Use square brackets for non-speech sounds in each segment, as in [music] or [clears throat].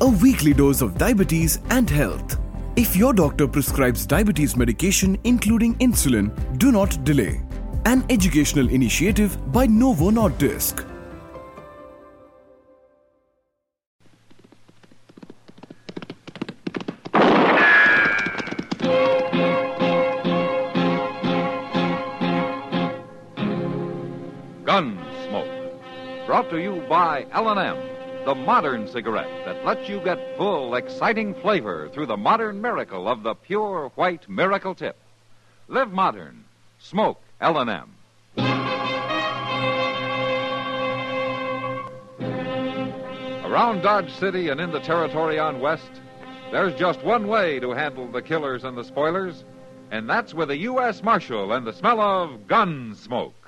a weekly dose of diabetes and health. If your doctor prescribes diabetes medication including insulin, do not delay. An educational initiative by Novo Nordisk. Gunsmoke. Brought to you by L&M, the modern cigarette that lets you get full, exciting flavor through the modern miracle of the pure white miracle tip. Live modern. Smoke L&M. Around Dodge City and in the territory on West, there's just one way to handle the killers and the spoilers, and that's with a U.S. Marshal and the smell of gun smoke.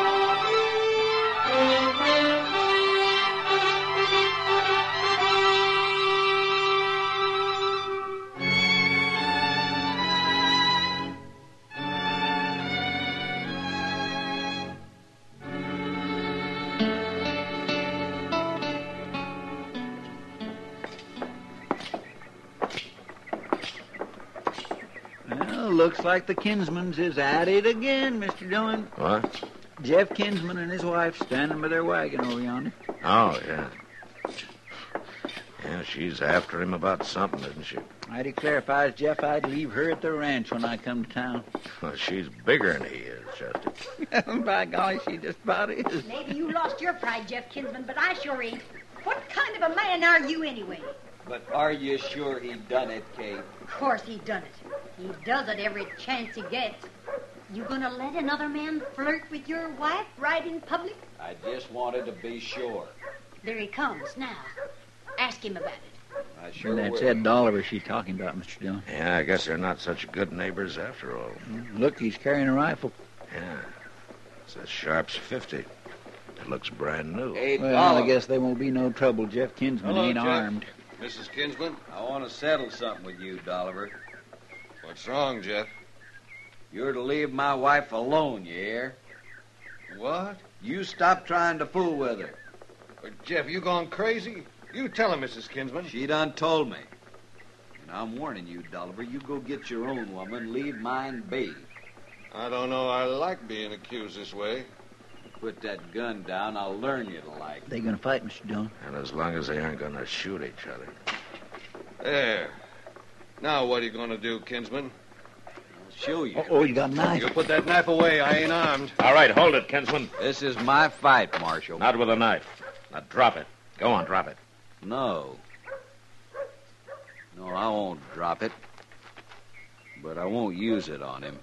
Looks like the Kinsmans is at it again, Mr. Dillon. What? Jeff Kinsman and his wife standing by their wagon over yonder. Oh, yeah. Yeah, she's after him about something, isn't she? I declare if I was Jeff, I'd leave her at the ranch when I come to town. Well, she's bigger than he is, Chester. [laughs] by golly, she just about is. Maybe you lost your pride, Jeff Kinsman, but I sure ain't. What kind of a man are you anyway? But are you sure he done it, Kate? Of course he done it. He does it every chance he gets. You gonna let another man flirt with your wife right in public? I just wanted to be sure. There he comes now. Ask him about it. I sure That's will. Ed Dolliver she's talking about, Mr. Dillon. Yeah, I guess they're not such good neighbors after all. Look, he's carrying a rifle. Yeah. It's a Sharps 50. It looks brand new. Hey, Well, I guess there won't be no trouble. Jeff Kinsman Hello, ain't Jeff. armed. Mrs. Kinsman? I want to settle something with you, Dolliver. What's wrong, Jeff? You're to leave my wife alone, you hear? What? You stop trying to fool with her. Uh, Jeff, you gone crazy? You tell him, Mrs. Kinsman. She done told me. And I'm warning you, Dolliver, you go get your own woman, leave mine be. I don't know I like being accused this way. Put that gun down, I'll learn you to like. They gonna fight, Mr. Dillon? And as long as they aren't going to shoot each other. There. Now what are you going to do, Kinsman? I'll show you. Oh, oh, you got a knife. You put that knife away. I ain't armed. All right, hold it, Kinsman. This is my fight, Marshal. Not with a knife. Now drop it. Go on, drop it. No. No, I won't drop it. But I won't use it on him.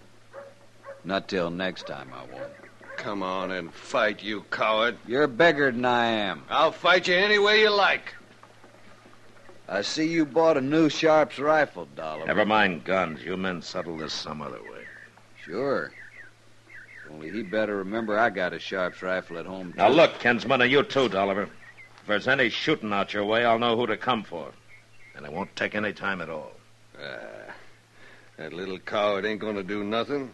Not till next time I won't. Come on and fight, you coward. You're bigger than I am. I'll fight you any way you like. I see you bought a new Sharps rifle, Dollar. Never mind guns. You men settle this some other way. Sure. Only he better remember I got a Sharps rifle at home. Now too. look, Kinsman, and you too, Dolliver. If there's any shooting out your way, I'll know who to come for. And it won't take any time at all. Ah, that little coward ain't going to do nothing.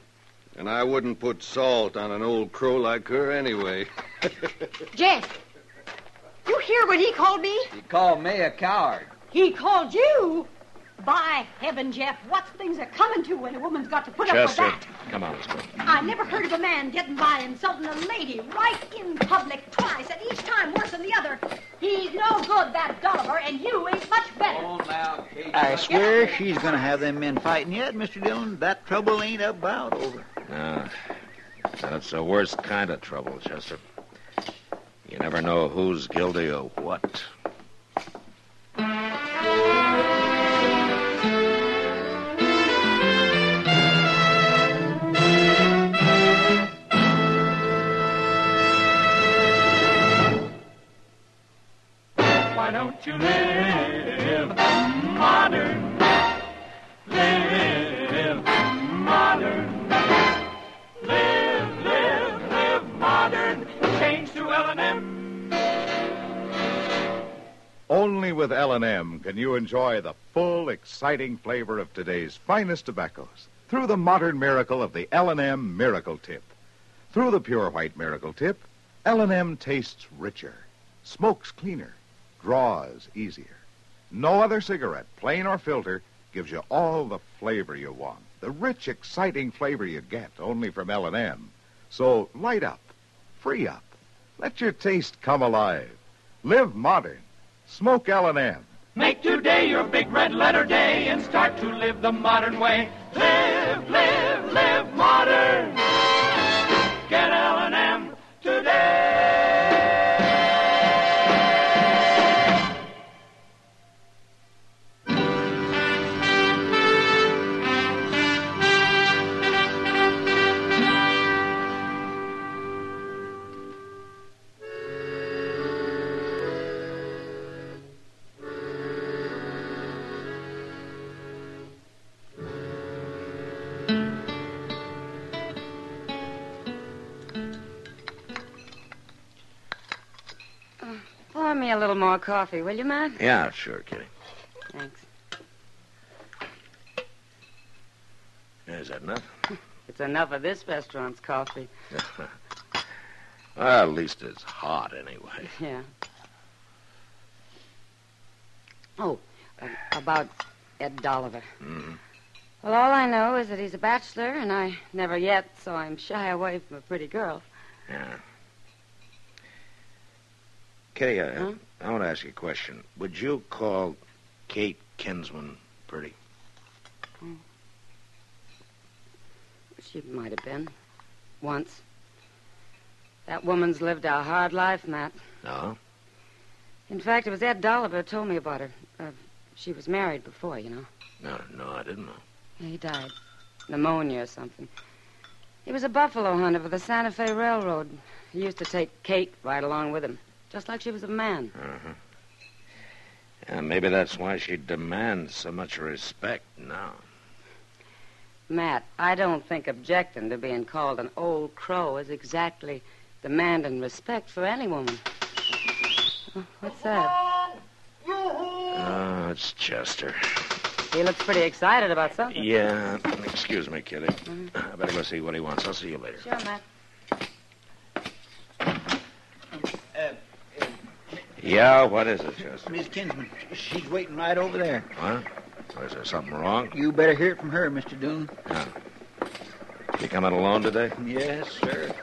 And I wouldn't put salt on an old crow like her anyway. [laughs] Jeff, you hear what he called me? He called me a coward. He called you? By heaven, Jeff, what things are coming to when a woman's got to put up with Chester, that? come on, let's go. I never heard of a man getting by insulting a lady right in public twice, and each time worse than the other. He's no good, that Dolliver, and you ain't much better. Oh, now, Kate. I swear she's gonna have them men fighting yet, Mr. Dillon. That trouble ain't about over. No, that's the worst kind of trouble, Chester. You never know who's guilty of what. Live modern. Live modern. Live, live, live modern. Change to L&M. Only with L&M can you enjoy the full, exciting flavor of today's finest tobaccos through the modern miracle of the L&M Miracle Tip. Through the pure white Miracle Tip, L&M tastes richer, smokes cleaner, draws easier. No other cigarette, plain or filter, gives you all the flavor you want. The rich, exciting flavor you get only from L&M. So light up, free up, let your taste come alive. Live modern. Smoke L&M. Make today your big red letter day and start to live the modern way. Live, live, a little more coffee, will you, Matt? Yeah, sure, Kitty. Thanks. Is that enough? [laughs] It's enough of this restaurant's coffee. [laughs] well, at least it's hot anyway. [laughs] Yeah. Oh, uh, about Ed Dolliver. hmm Well, all I know is that he's a bachelor, and I never yet saw him shy away from a pretty girl. Yeah. Kitty, I, Huh? I want to ask you a question. Would you call Kate Kinsman pretty? She might have been. Once. That woman's lived a hard life, Matt. No? In fact, it was Ed Dolliver who told me about her. Uh, she was married before, you know. No, no, I didn't know. He died. Pneumonia or something. He was a buffalo hunter for the Santa Fe Railroad. He used to take Kate right along with him, just like she was a man. Uh-huh. Yeah, maybe that's why she demands so much respect now. Matt, I don't think objecting to being called an old crow is exactly demanding respect for any woman. Oh, What's that? Oh, it's Chester. He looks pretty excited about something. Yeah, excuse me, Kitty. Mm-hmm. I better go see what he wants. I'll see you later. Sure, Matt. Yeah, what is it, Chester? Miss Kinsman, she's waiting right over there. What? Is there something wrong? You better hear it from her, Mr. Doon. You coming alone today? Yes, sir.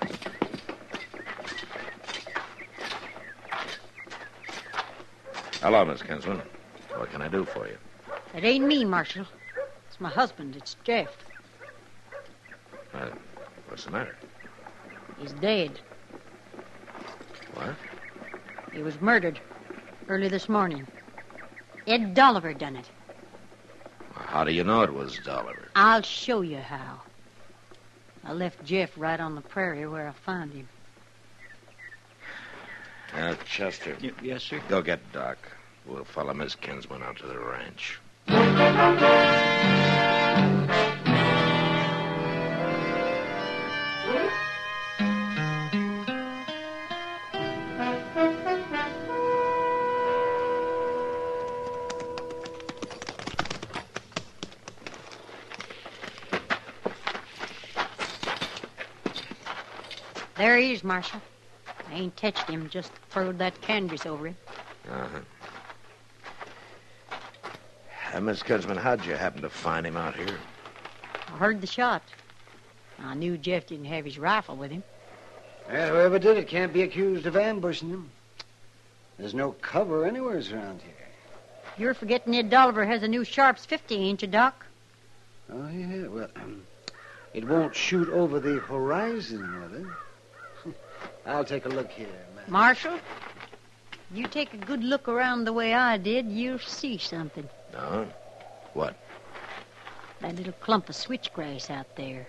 Hello, Miss Kinsman. What can I do for you? It ain't me, Marshal. It's my husband. It's Jeff. Uh, what's the matter? He's dead. What? He was murdered early this morning. Ed Dolliver done it. How do you know it was Dolliver? I'll show you how. I left Jeff right on the prairie where I found him. Uh, Chester. yes, sir. Go get Doc. We'll follow Miss Kinsman out to the ranch. There he is, Marshal. I ain't touched him, just furled that canvas over him. Uh-huh. Uh, Miss Kinsman, how'd you happen to find him out here? I heard the shot. I knew Jeff didn't have his rifle with him. Well, whoever did it can't be accused of ambushing him. There's no cover anywhere around here. You're forgetting Ed Dolliver has a new Sharps 50, ain't you, Doc? Oh, yeah. Well, um, [clears throat] it won't shoot over the horizon, Mother. I'll take a look here, man. Marshal, you take a good look around the way I did, you'll see something. No? What? That little clump of switchgrass out there.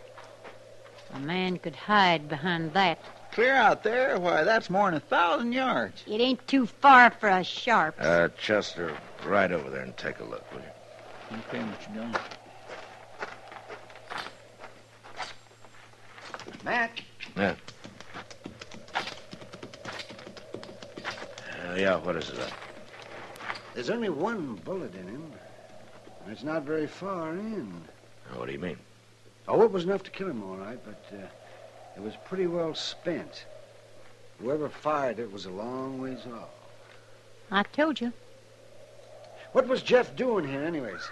A man could hide behind that Clear out there? Why, that's more than a thousand yards. It ain't too far for a sharp. Uh, Chester, right over there and take a look, will you? Okay, Mr. Dillon. Matt, Yeah. Uh, yeah, what is it? Uh, there's only one bullet in him. And it's not very far in. what do you mean? Oh, it was enough to kill him, all right, but uh, it was pretty well spent. Whoever fired it was a long ways off. I told you. What was Jeff doing here, anyways?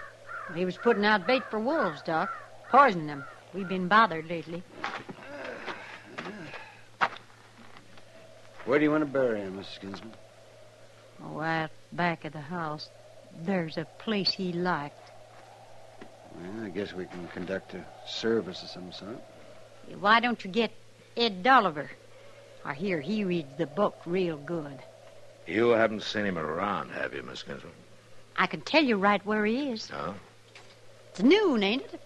He was putting out bait for wolves, Doc. Poisoning them. We've been bothered lately. Where do you want to bury him, Mrs. Kinsman? Oh, out back of the house. There's a place he liked. Well, I guess we can conduct a service of some sort. Why don't you get Ed Dolliver? I hear he reads the book real good. You haven't seen him around, have you, Miss Kinsman? I can tell you right where he is. No? It's noon, ain't it?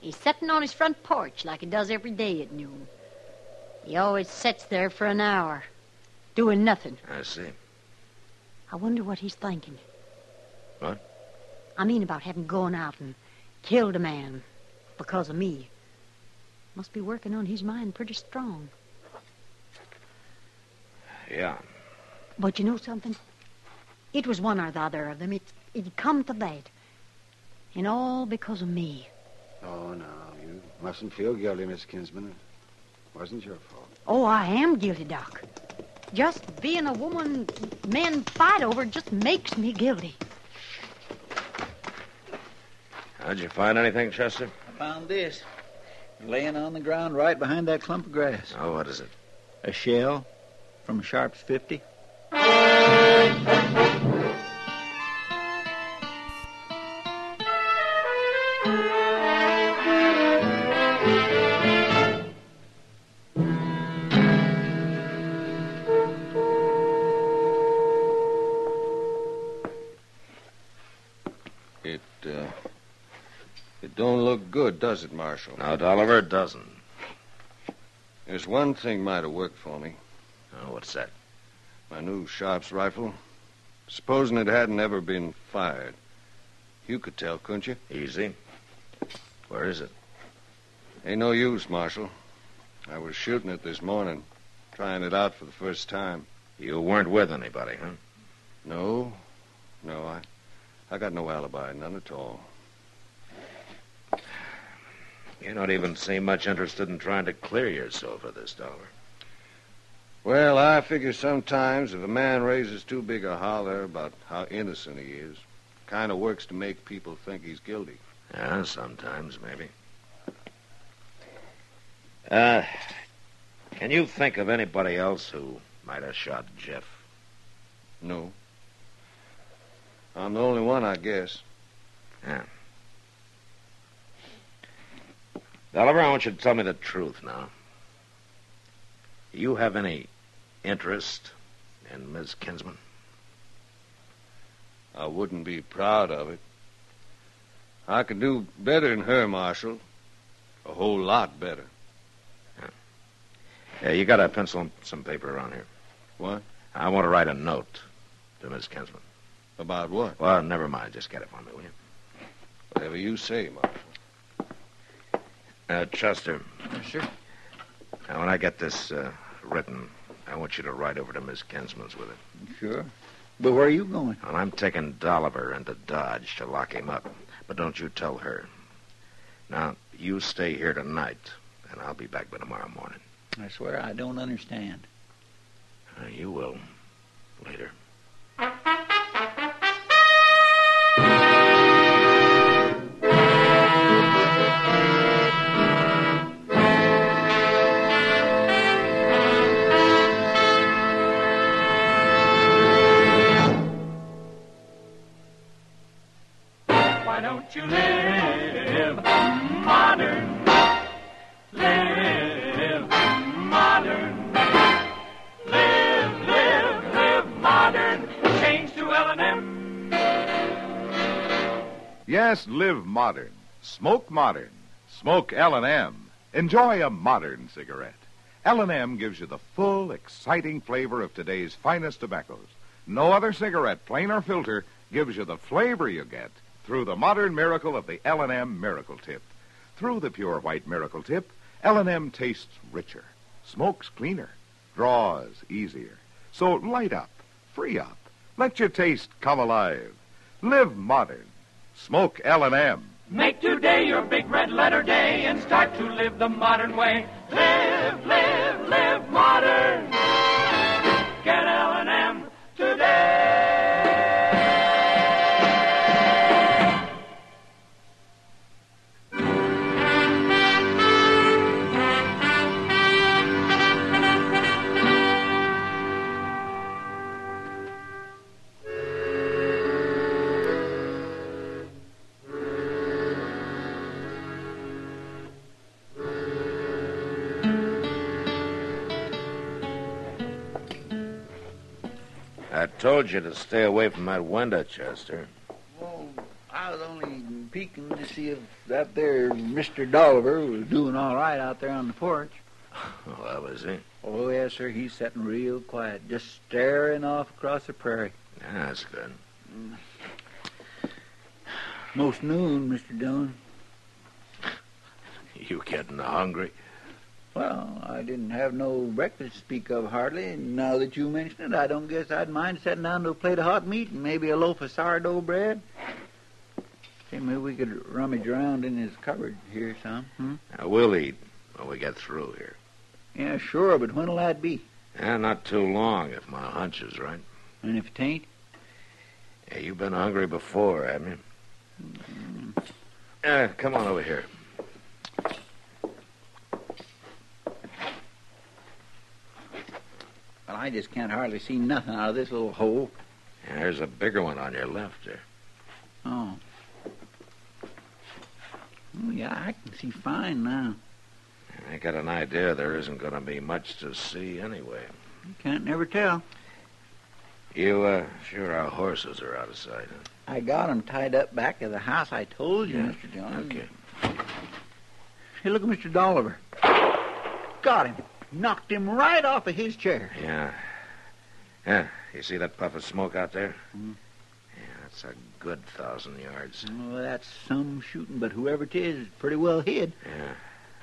He's sitting on his front porch like he does every day at noon. He always sits there for an hour, doing nothing. I see. I wonder what he's thinking. What? I mean about having gone out and killed a man because of me. Must be working on his mind pretty strong. Yeah. But you know something? It was one or the other of them. It, it come to that. And all because of me. Oh, no, you mustn't feel guilty, Miss Kinsman. It wasn't your fault. Oh, I am guilty, Doc. Just being a woman men fight over just makes me guilty. How'd you find anything, Chester? I found this laying on the ground right behind that clump of grass. Oh, what is it? A shell from a Sharps 50. Does it, Marshal? No, Dolliver, it doesn't. There's one thing might have worked for me. Oh, what's that? My new Sharps rifle. Supposing it hadn't ever been fired. You could tell, couldn't you? Easy. Where is it? Ain't no use, Marshal. I was shooting it this morning, trying it out for the first time. You weren't with anybody, huh? No, no, I, I got no alibi, none at all. You don't even seem much interested in trying to clear yourself of this, Dolliver. Well, I figure sometimes if a man raises too big a holler about how innocent he is, kind of works to make people think he's guilty. Yeah, sometimes, maybe. Uh, can you think of anybody else who might have shot Jeff? No. I'm the only one, I guess. Yeah. Dolliver, I want you to tell me the truth now. Do you have any interest in Miss Kinsman? I wouldn't be proud of it. I could do better than her, Marshal. A whole lot better. Yeah, you got a pencil and some paper around here. What? I want to write a note to Miss Kinsman. About what? Well, never mind. Just get it for me, will you? Whatever you say, Marshal. Uh, Chester. sure. Now, when I get this uh, written, I want you to ride over to Miss Kinsman's with it. Sure. But where are you going? Well, I'm taking Dolliver into Dodge to lock him up. But don't you tell her. Now, you stay here tonight, and I'll be back by tomorrow morning. I swear I don't understand. Uh, you will. Later. Yes, live modern. Smoke modern. Smoke L&M. Enjoy a modern cigarette. L&M gives you the full, exciting flavor of today's finest tobaccos. No other cigarette, plain or filter, gives you the flavor you get through the modern miracle of the L&M Miracle Tip. Through the pure white Miracle Tip, L&M tastes richer, smokes cleaner, draws easier. So light up, free up, let your taste come alive. Live modern. Smoke L&M. Make today your big red letter day and start to live the modern way. Live, live, live modern. Get L&M told you to stay away from that window, Chester. Well, I was only peeking to see if that there Mr. Dolliver was doing all right out there on the porch. [laughs] Oh, that was it. Oh, yes, sir. He's sitting real quiet, just staring off across the prairie. Yeah, that's good. Most noon, Mr. Dillon. [laughs] You getting hungry? Well, I didn't have no breakfast to speak of hardly, and now that you mention it, I don't guess I'd mind setting down to a plate of hot meat and maybe a loaf of sourdough bread. Say, maybe we could rummage around in his cupboard here some. Hmm? Now, we'll eat when we get through here. Yeah, sure, but when'll that be? Yeah, not too long, if my hunch is right. And if it ain't? Yeah, you've been hungry before, haven't you? Yeah, come on over here. I just can't hardly see nothing out of this little hole. Yeah, there's a bigger one on your left there. Oh. Oh, yeah, I can see fine now. I got an idea there isn't going to be much to see anyway. You can't never tell. You, uh, sure our horses are out of sight, huh? I got 'em tied up back of the house. I told you, Yeah. Mr. Jones. Okay. Hey, look at Mr. Dolliver. Got him. Knocked him right off of his chair. Yeah. Yeah, you see that puff of smoke out there? Mhm. Yeah, that's a good thousand yards. Oh, that's some shooting, but whoever it is is pretty well hid. Yeah.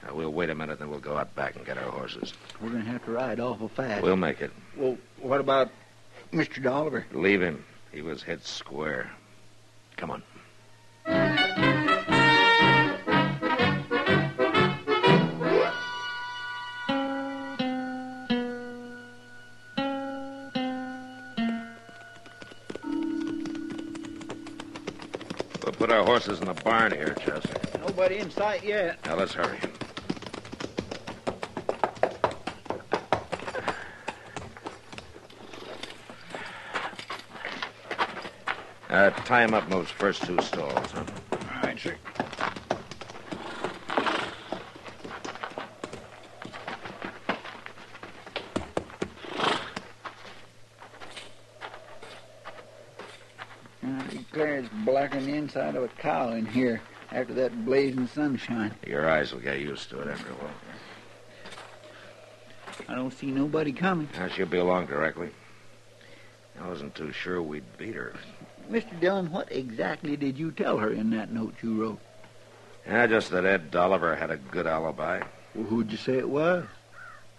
Now, we'll wait a minute, then we'll go out back and get our horses. We're going to have to ride awful fast. We'll make it. Well, what about Mr. Dolliver? Leave him. He was hit square. Come on. We'll put our horses in the barn here, Chester. Nobody in sight yet. Now let's hurry. Uh, tie him up in those first two stalls, huh? All right, sir. I it's than the inside of a cow in here after that blazing sunshine. Your eyes will get used to it after a while. I don't see nobody coming. Now, she'll be along directly. I wasn't too sure we'd beat her. Mr. Dillon, what exactly did you tell her in that note you wrote? Yeah, just that Ed Dolliver had a good alibi. Well, who'd you say it was?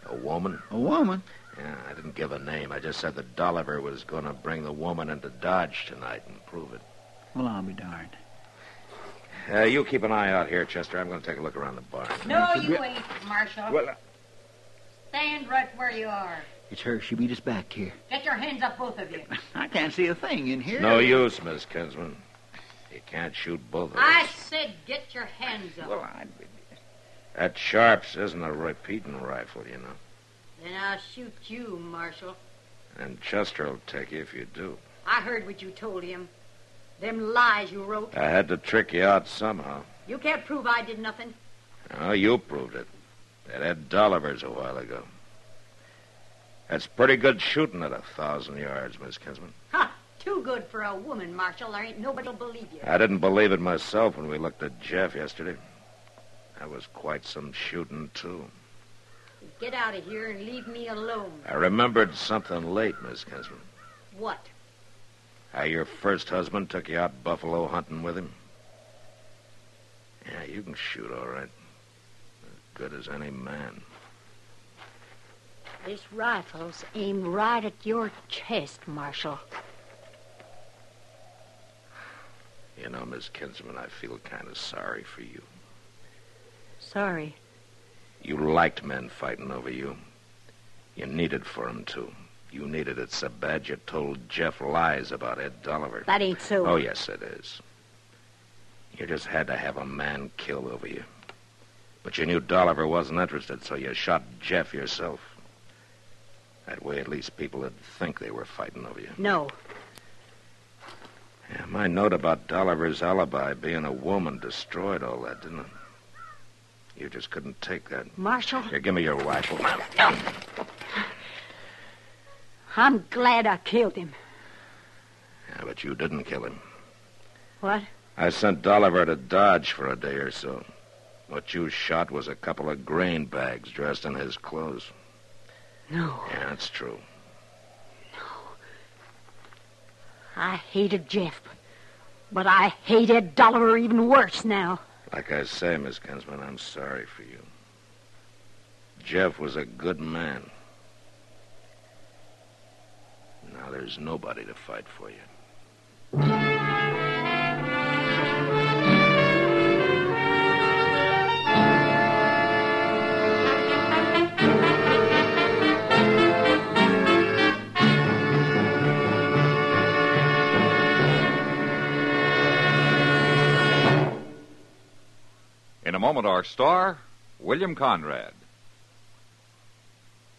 A woman? A woman? Yeah, I didn't give a name. I just said that Dolliver was going to bring the woman into Dodge tonight and prove it. Well, I'll be darned. Uh, you keep an eye out here, Chester. I'm going to take a look around the barn. No, you ain't, Marshal. Well, uh, Stand right where you are. it's her. She beat us back here. Get your hands up, both of you. [laughs] I can't see a thing in here. No use, Miss Kinsman. You can't shoot both of us. I said get your hands up. Well, I'd be... That Sharps isn't a repeating rifle, you know. Then I'll shoot you, Marshal. And Chester will take you if you do. I heard what you told him. Them lies you wrote. I had to trick you out somehow. You can't prove I did nothing. Oh, you proved it. At Ed Dolliver's a while ago. That's pretty good shooting at a thousand yards, Miss Kinsman. Ha! Too good for a woman, Marshal. There ain't nobody'll believe you. I didn't believe it myself when we looked at Jeff yesterday. That was quite some shooting, too. Get out of here and leave me alone. I remembered something late, Miss Kinsman. What? How your first husband took you out buffalo hunting with him. Yeah, you can shoot all right. As good as any man. This rifle's aimed right at your chest, Marshal. You know, Miss Kinsman, I feel kind of sorry for you. Sorry. You liked men fighting over you. You needed for 'em to. You needed it so bad you told Jeff lies about Ed Dolliver. That ain't so. Oh, yes, it is. You just had to have a man killed over you. But you knew Dolliver wasn't interested, so you shot Jeff yourself. That way, at least people would think they were fighting over you. No. Yeah, my note about Dolliver's alibi being a woman destroyed all that, didn't it? You just couldn't take that. Marshal, Here, give me your rifle. I'm glad I killed him. Yeah, but you didn't kill him. What? I sent Dolliver to Dodge for a day or so. What you shot was a couple of grain bags dressed in his clothes. No. Yeah, that's true. No. I hated Jeff. But I hated Dolliver even worse now. Like I say, Miss Kinsman, I'm sorry for you. Jeff was a good man. Now there's nobody to fight for you. In a moment, our star, William Conrad.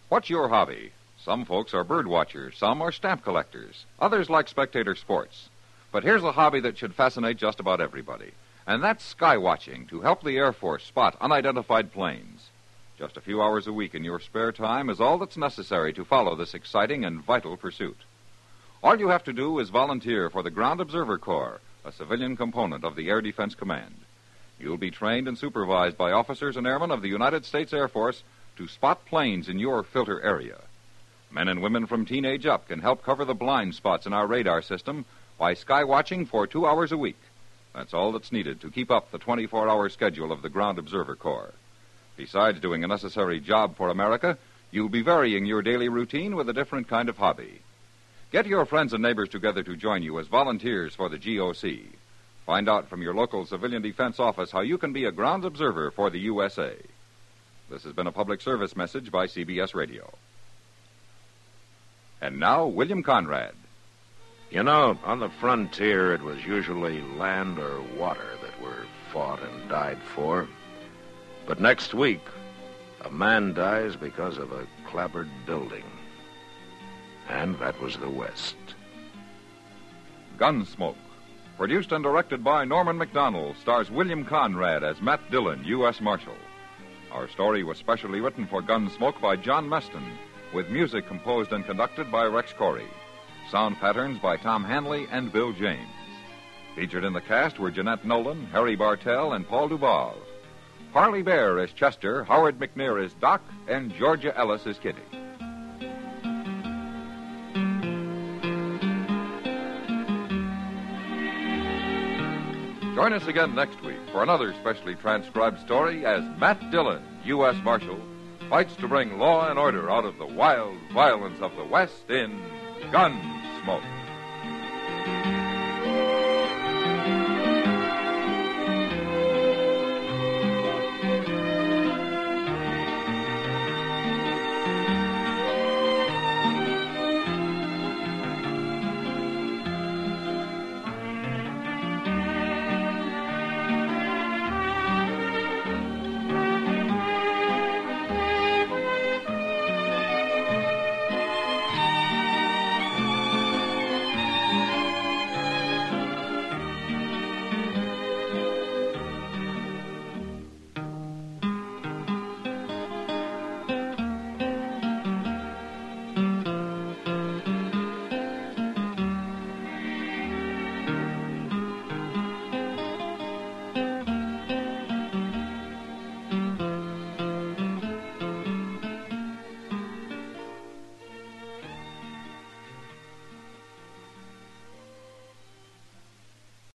What's your hobby? Some folks are bird watchers, some are stamp collectors, others like spectator sports. But here's a hobby that should fascinate just about everybody, and that's sky watching to help the Air Force spot unidentified planes. Just a few hours a week in your spare time is all that's necessary to follow this exciting and vital pursuit. All you have to do is volunteer for the Ground Observer Corps, a civilian component of the Air Defense Command. You'll be trained and supervised by officers and airmen of the United States Air Force to spot planes in your filter area. Men and women from teenage up can help cover the blind spots in our radar system by sky watching for two hours a week. That's all that's needed to keep up the 24 hour schedule of the Ground Observer Corps. Besides doing a necessary job for America, you'll be varying your daily routine with a different kind of hobby. Get your friends and neighbors together to join you as volunteers for the GOC. Find out from your local civilian defense office how you can be a ground observer for the USA. This has been a public service message by CBS Radio. And now, William Conrad. You know, on the frontier, it was usually land or water that were fought and died for. But next week, a man dies because of a clapboard building. And that was the West. Gunsmoke. Produced and directed by Norman Macdonnell, stars William Conrad as Matt Dillon, U.S. Marshal. Our story was specially written for Gunsmoke by John Meston, with music composed and conducted by Rex Koury. Sound patterns by Tom Hanley and Bill James. Featured in the cast were Jeanette Nolan, Harry Bartell, and Paul Duval. Parley Baer is Chester, Howard McNear is Doc, and Georgia Ellis is Kitty. Join us again next week for another specially transcribed story as Matt Dillon, U.S. Marshal, fights to bring law and order out of the wild violence of the West in Gunsmoke.